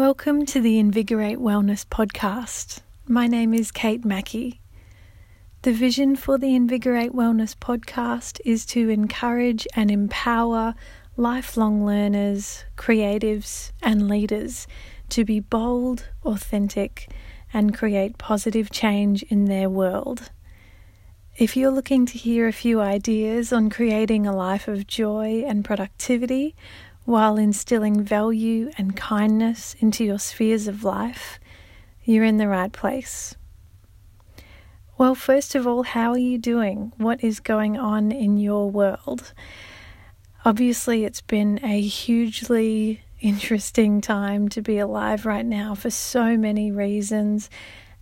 Welcome to the Invigorate Wellness podcast. My name is Kate Mackey. The vision for the Invigorate Wellness podcast is to encourage and empower lifelong learners, creatives, and leaders to be bold, authentic, and create positive change in their world. If you're looking to hear a few ideas on creating a life of joy and productivity while instilling value and kindness into your spheres of life, you're in the right place. Well, first of all, how are you doing? What is going on in your world? Obviously, it's been a hugely interesting time to be alive right now for so many reasons,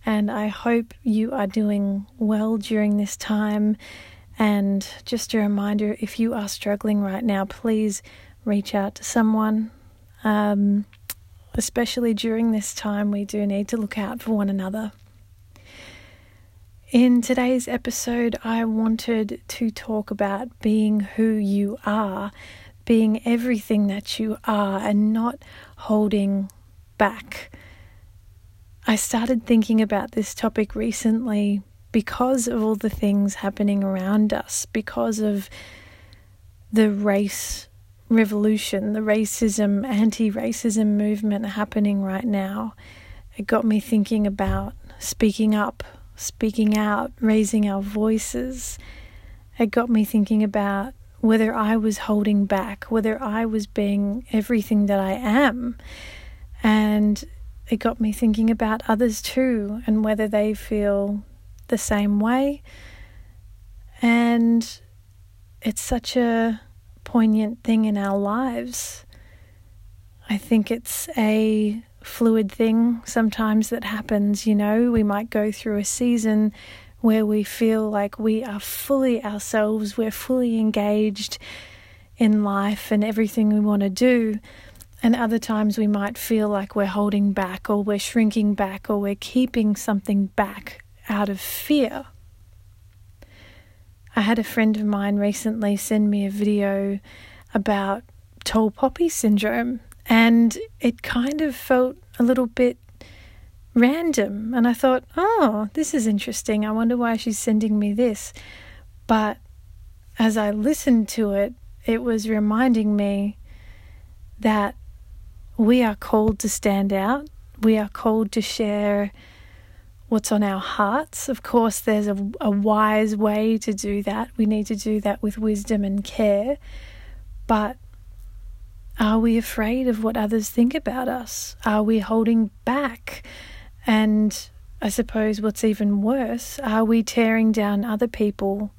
and I hope you are doing well during this time. And just a reminder if you are struggling right now, please reach out to someone. Um, especially during this time, we do need to look out for one another. In today's episode, I wanted to talk about being who you are, being everything that you are, and not holding back. I started thinking about this topic recently because of all the things happening around us, because of the race revolution, the racism, anti racism movement happening right now, it got me thinking about speaking up, speaking out, raising our voices. It got me thinking about whether I was holding back, whether I was being everything that I am. And it got me thinking about others too and whether they feel the same way. And it's such a poignant thing in our lives. I think it's a fluid thing sometimes that happens, you know. We might go through a season where we feel like we are fully ourselves, we're fully engaged in life and everything we want to do. And other times we might feel like we're holding back or we're shrinking back or we're keeping something back out of fear. I had a friend of mine recently send me a video about tall poppy syndrome, and it kind of felt a little bit random. And I thought, oh, this is interesting. I wonder why she's sending me this. But as I listened to it, it was reminding me that we are called to stand out, we are called to share what's on our hearts. Of course, there's a, a wise way to do that. We need to do that with wisdom and care. But are we afraid of what others think about us? Are we holding back? And I suppose what's even worse, are we tearing down other people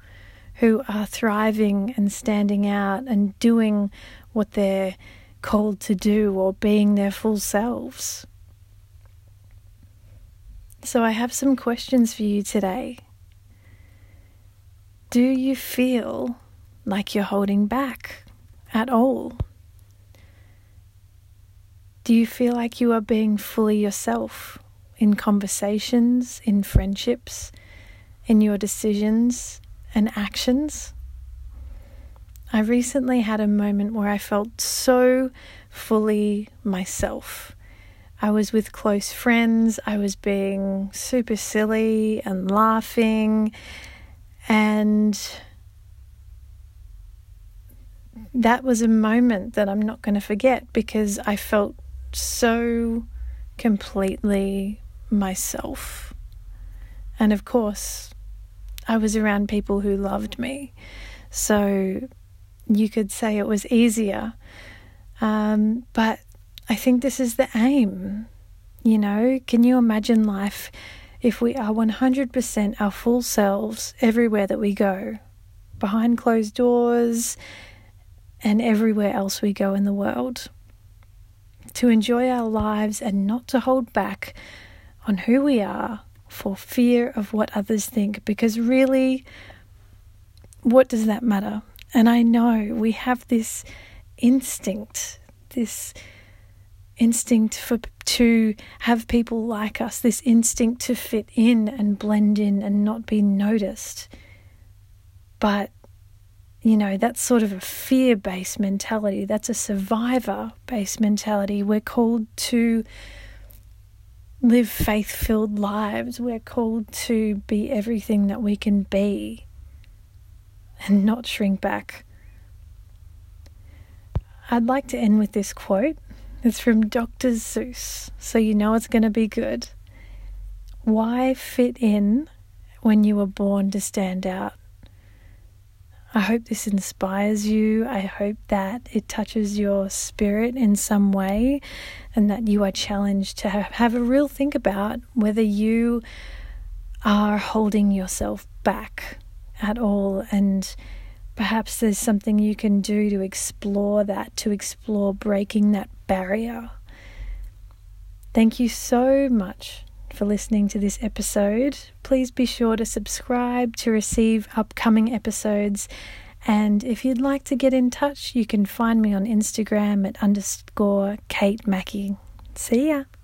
who are thriving and standing out and doing what they're called to do or being their full selves? So, I have some questions for you today. Do you feel like you're holding back at all? Do you feel like you are being fully yourself in conversations, in friendships, in your decisions and actions? I recently had a moment where I felt so fully myself. I was with close friends, I was being super silly and laughing, and that was a moment that I'm not going to forget because I felt so completely myself. And of course, I was around people who loved me. So you could say it was easier. Um, but I think this is the aim. You know, can you imagine life if we are 100% our full selves everywhere that we go, behind closed doors, and everywhere else we go in the world? To enjoy our lives and not to hold back on who we are for fear of what others think, because really, what does that matter? And I know we have this instinct, this instinct for to have people like us, this instinct to fit in and blend in and not be noticed. But you know, that's sort of a fear based mentality. That's a survivor based mentality. We're called to live faith filled lives. We're called to be everything that we can be and not shrink back. I'd like to end with this quote. It's from Dr. Seuss, so you know it's going to be good. Why fit in when you were born to stand out? I hope this inspires you. I hope that it touches your spirit in some way and that you are challenged to have a real think about whether you are holding yourself back at all and perhaps there's something you can do to explore that, to explore breaking that barrier. Thank you so much for listening to this episode. Please be sure to subscribe to receive upcoming episodes. And if you'd like to get in touch, you can find me on Instagram at underscore Kate Mackey. See ya.